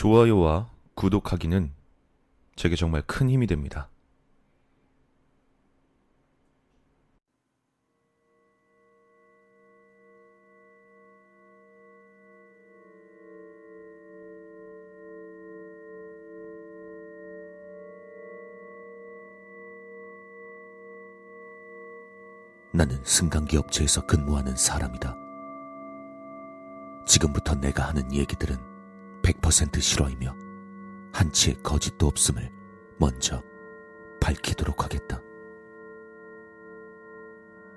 좋아요와 구독하기는 제게 정말 큰 힘이 됩니다. 나는 승강기 업체에서 근무하는 사람이다. 지금부터 내가 하는 얘기들은 100% 실화이며 한치의 거짓도 없음을 먼저 밝히도록 하겠다.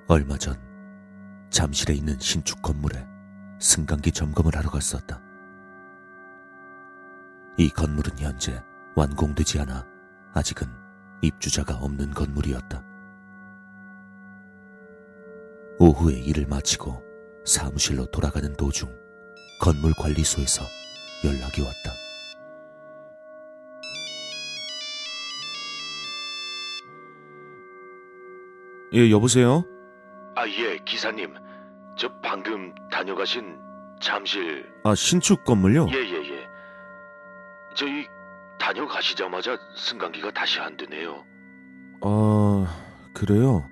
얼마 전 잠실에 있는 신축 건물에 승강기 점검을 하러 갔었다. 이 건물은 현재 완공되지 않아 아직은 입주자가 없는 건물이었다. 오후에 일을 마치고 사무실로 돌아가는 도중 건물 관리소에서 연락이 왔다. 예, 여보세요? 아, 예, 기사님. 저 방금 다녀가신 잠실. 아, 신축 건물요? 예, 예, 예. 저희 다녀가시자마자 승강기가 다시 안 되네요. 아, 그래요?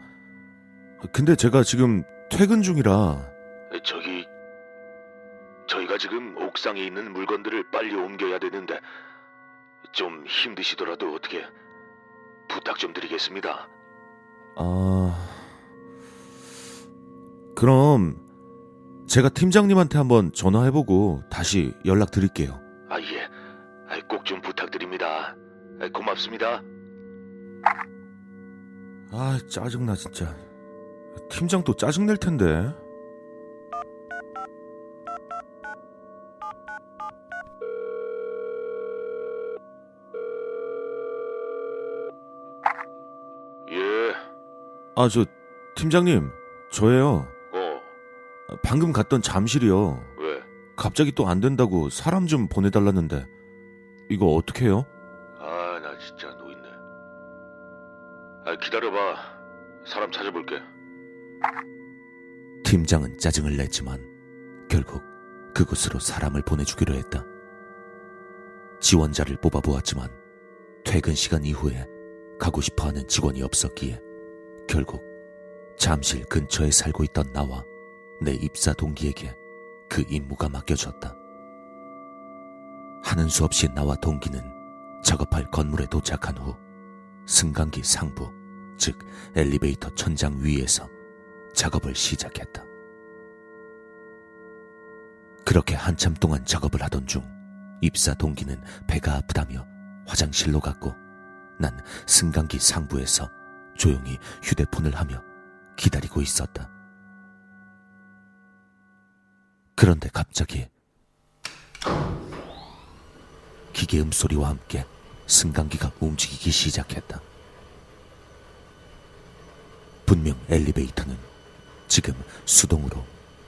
근데 제가 지금 퇴근 중이라 저기, 지금 옥상에 있는 물건들을 빨리 옮겨야 되는데, 좀 힘드시더라도 어떻게 부탁 좀 드리겠습니다. 아, 그럼 제가 팀장님한테 한번 전화해보고 다시 연락 드릴게요. 아, 예. 꼭 좀 부탁드립니다. 고맙습니다. 아, 짜증나 진짜. 팀장 또 짜증 낼 텐데. 아, 저 팀장님, 저예요. 어, 방금 갔던 잠실이요. 왜? 갑자기 또 안 된다고 사람 좀 보내달랐는데 이거 어떻게 해요? 아, 나 진짜 노있네. 아, 기다려봐. 사람 찾아볼게. 팀장은 짜증을 냈지만 결국 그곳으로 사람을 보내주기로 했다. 지원자를 뽑아보았지만 퇴근 시간 이후에 가고 싶어하는 직원이 없었기에 결국 잠실 근처에 살고 있던 나와 내 입사 동기에게 그 임무가 맡겨졌다. 하는 수 없이 나와 동기는 작업할 건물에 도착한 후 승강기 상부, 즉 엘리베이터 천장 위에서 작업을 시작했다. 그렇게 한참 동안 작업을 하던 중 입사 동기는 배가 아프다며 화장실로 갔고 난 승강기 상부에서 조용히 휴대폰을 하며 기다리고 있었다. 그런데 갑자기 기계음 소리와 함께 승강기가 움직이기 시작했다. 분명 엘리베이터는 지금 수동으로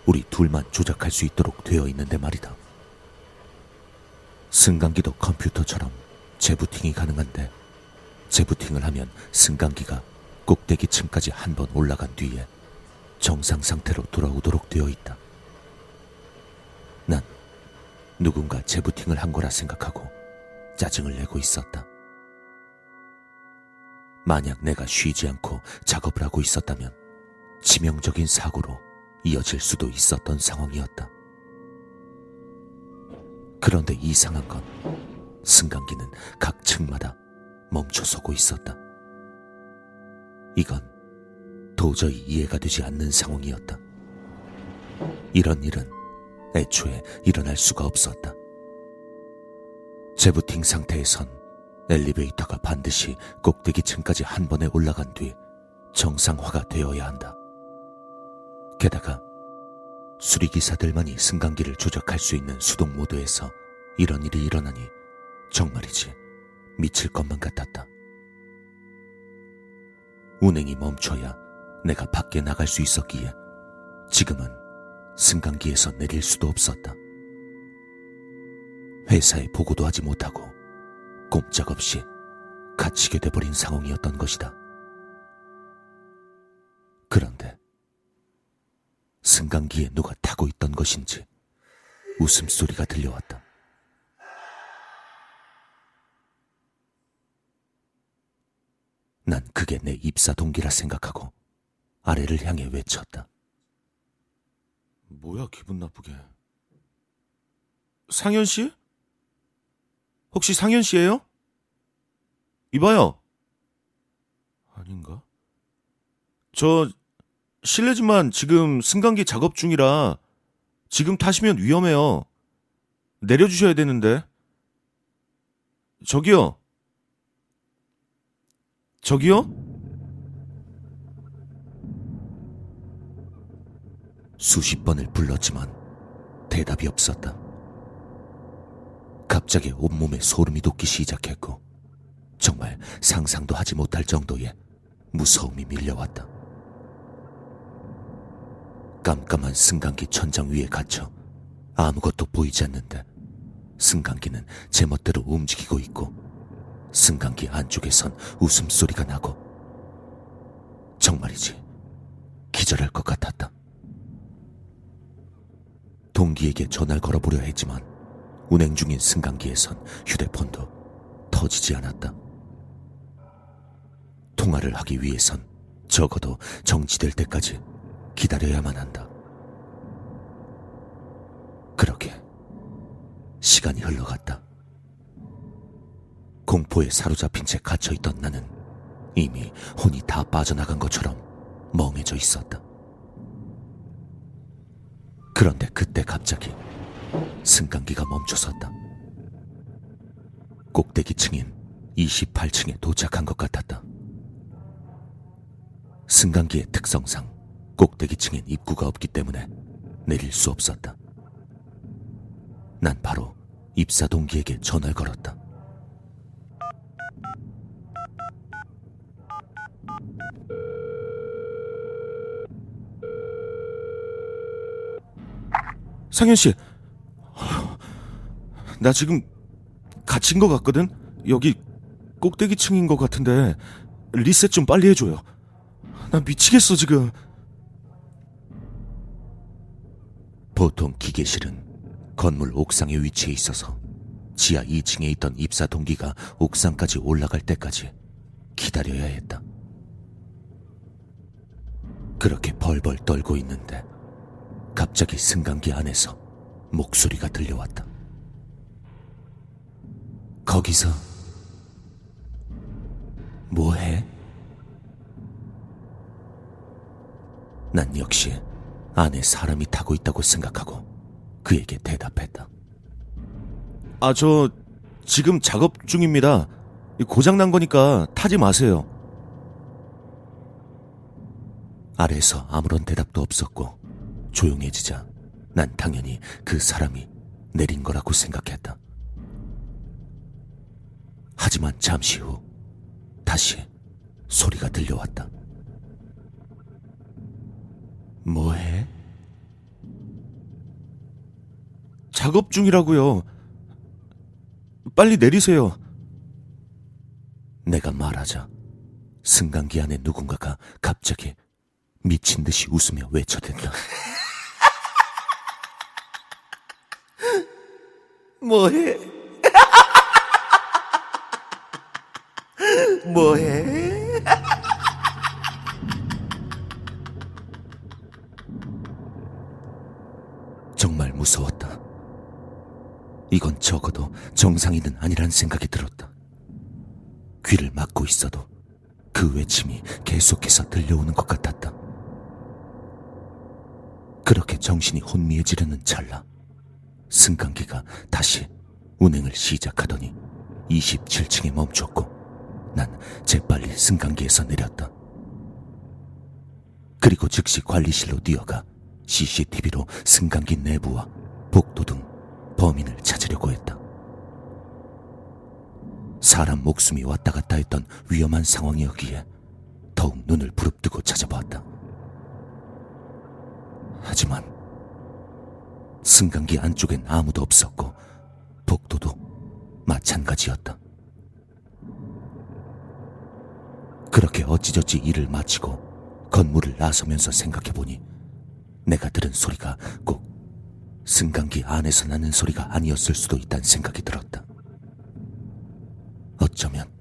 우리 둘만 조작할 수 있도록 되어 있는데 말이다. 승강기도 컴퓨터처럼 재부팅이 가능한데 재부팅을 하면 승강기가 꼭대기 층까지 한 번 올라간 뒤에 정상 상태로 돌아오도록 되어 있다. 난 누군가 재부팅을 한 거라 생각하고 짜증을 내고 있었다. 만약 내가 쉬지 않고 작업을 하고 있었다면 치명적인 사고로 이어질 수도 있었던 상황이었다. 그런데 이상한 건 승강기는 각 층마다 멈춰서고 있었다. 이건 도저히 이해가 되지 않는 상황이었다. 이런 일은 애초에 일어날 수가 없었다. 재부팅 상태에선 엘리베이터가 반드시 꼭대기 층까지 한 번에 올라간 뒤 정상화가 되어야 한다. 게다가 수리기사들만이 승강기를 조작할 수 있는 수동 모드에서 이런 일이 일어나니 정말이지 미칠 것만 같았다. 운행이 멈춰야 내가 밖에 나갈 수 있었기에 지금은 승강기에서 내릴 수도 없었다. 회사에 보고도 하지 못하고 꼼짝없이 갇히게 돼버린 상황이었던 것이다. 그런데 승강기에 누가 타고 있던 것인지 웃음소리가 들려왔다. 난 그게 내 입사 동기라 생각하고 아래를 향해 외쳤다. 뭐야, 기분 나쁘게. 상현 씨? 혹시 상현 씨예요? 이봐요. 아닌가? 저 실례지만 지금 승강기 작업 중이라 지금 타시면 위험해요. 내려주셔야 되는데. 저기요. 저기요? 수십 번을 불렀지만 대답이 없었다. 갑자기 온몸에 소름이 돋기 시작했고 정말 상상도 하지 못할 정도의 무서움이 밀려왔다. 깜깜한 승강기 천장 위에 갇혀 아무것도 보이지 않는데 승강기는 제멋대로 움직이고 있고 승강기 안쪽에선 웃음소리가 나고 정말이지 기절할 것 같았다. 동기에게 전화를 걸어보려 했지만 운행 중인 승강기에선 휴대폰도 터지지 않았다. 통화를 하기 위해선 적어도 정지될 때까지 기다려야만 한다. 그렇게 시간이 흘러갔다. 공포에 사로잡힌 채 갇혀있던 나는 이미 혼이 다 빠져나간 것처럼 멍해져 있었다. 그런데 그때 갑자기 승강기가 멈춰섰다. 꼭대기층인 28층에 도착한 것 같았다. 승강기의 특성상 꼭대기층엔 입구가 없기 때문에 내릴 수 없었다. 난 바로 입사 동기에게 전화를 걸었다. 상현 씨. 나 지금 갇힌 것 같거든? 여기 꼭대기층인 것 같은데 리셋 좀 빨리 해줘요. 나 미치겠어, 지금. 보통 기계실은 건물 옥상에 위치해 있어서 지하 2층에 있던 입사 동기가 옥상까지 올라갈 때까지 기다려야 했다. 그렇게 벌벌 떨고 있는데 갑자기 승강기 안에서 목소리가 들려왔다. 거기서 뭐 해? 난 역시 안에 사람이 타고 있다고 생각하고 그에게 대답했다. 아, 저 지금 작업 중입니다. 고장 난 거니까 타지 마세요. 아래에서 아무런 대답도 없었고 조용해지자 난 당연히 그 사람이 내린 거라고 생각했다. 하지만 잠시 후 다시 소리가 들려왔다. 뭐해? 작업 중이라고요. 빨리 내리세요. 내가 말하자 승강기 안에 누군가가 갑자기 미친 듯이 웃으며 외쳐댄다. 뭐해? 뭐해? 정말 무서웠다. 이건 적어도 정상인은 아니란 생각이 들었다. 귀를 막고 있어도 그 외침이 계속해서 들려오는 것 같았다. 그렇게 정신이 혼미해지려는 찰나 승강기가 다시 운행을 시작하더니 27층에 멈췄고 난 재빨리 승강기에서 내렸다. 그리고 즉시 관리실로 뛰어가 CCTV로 승강기 내부와 복도 등 범인을 찾으려고 했다. 사람 목숨이 왔다 갔다 했던 위험한 상황이었기에 더욱 눈을 부릅뜨고 찾아보았다. 하지만 승강기 안쪽엔 아무도 없었고 복도도 마찬가지였다. 그렇게 어찌저찌 일을 마치고 건물을 나서면서 생각해보니 내가 들은 소리가 꼭 승강기 안에서 나는 소리가 아니었을 수도 있다는 생각이 들었다. 어쩌면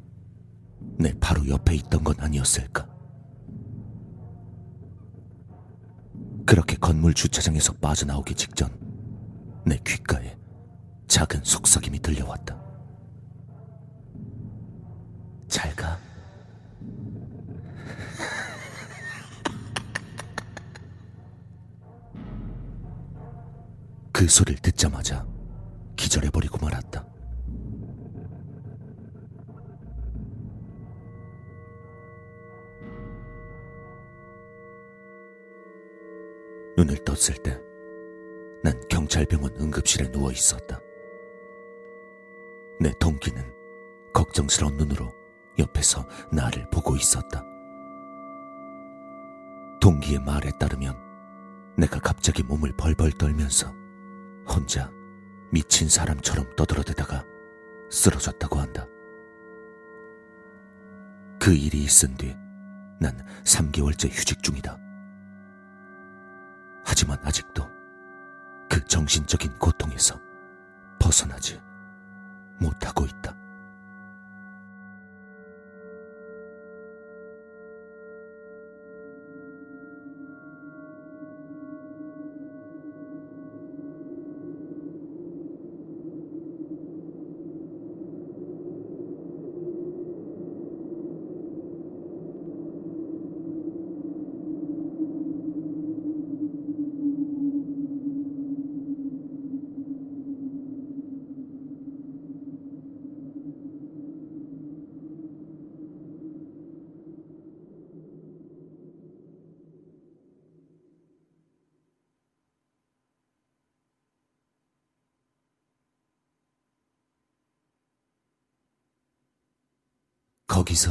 내 바로 옆에 있던 건 아니었을까? 그렇게 건물 주차장에서 빠져나오기 직전 내 귓가에 작은 속삭임이 들려왔다. 잘 가. 그 소리를 듣자마자 기절해버리고 말았다. 눈을 떴을 때 난 경찰병원 응급실에 누워 있었다. 내 동기는 걱정스러운 눈으로 옆에서 나를 보고 있었다. 동기의 말에 따르면 내가 갑자기 몸을 벌벌 떨면서 혼자 미친 사람처럼 떠들어대다가 쓰러졌다고 한다. 그 일이 있은 뒤 난 3개월째 휴직 중이다. 하지만 아직도 그 정신적인 고통에서 벗어나지 못하고 있다. 거기서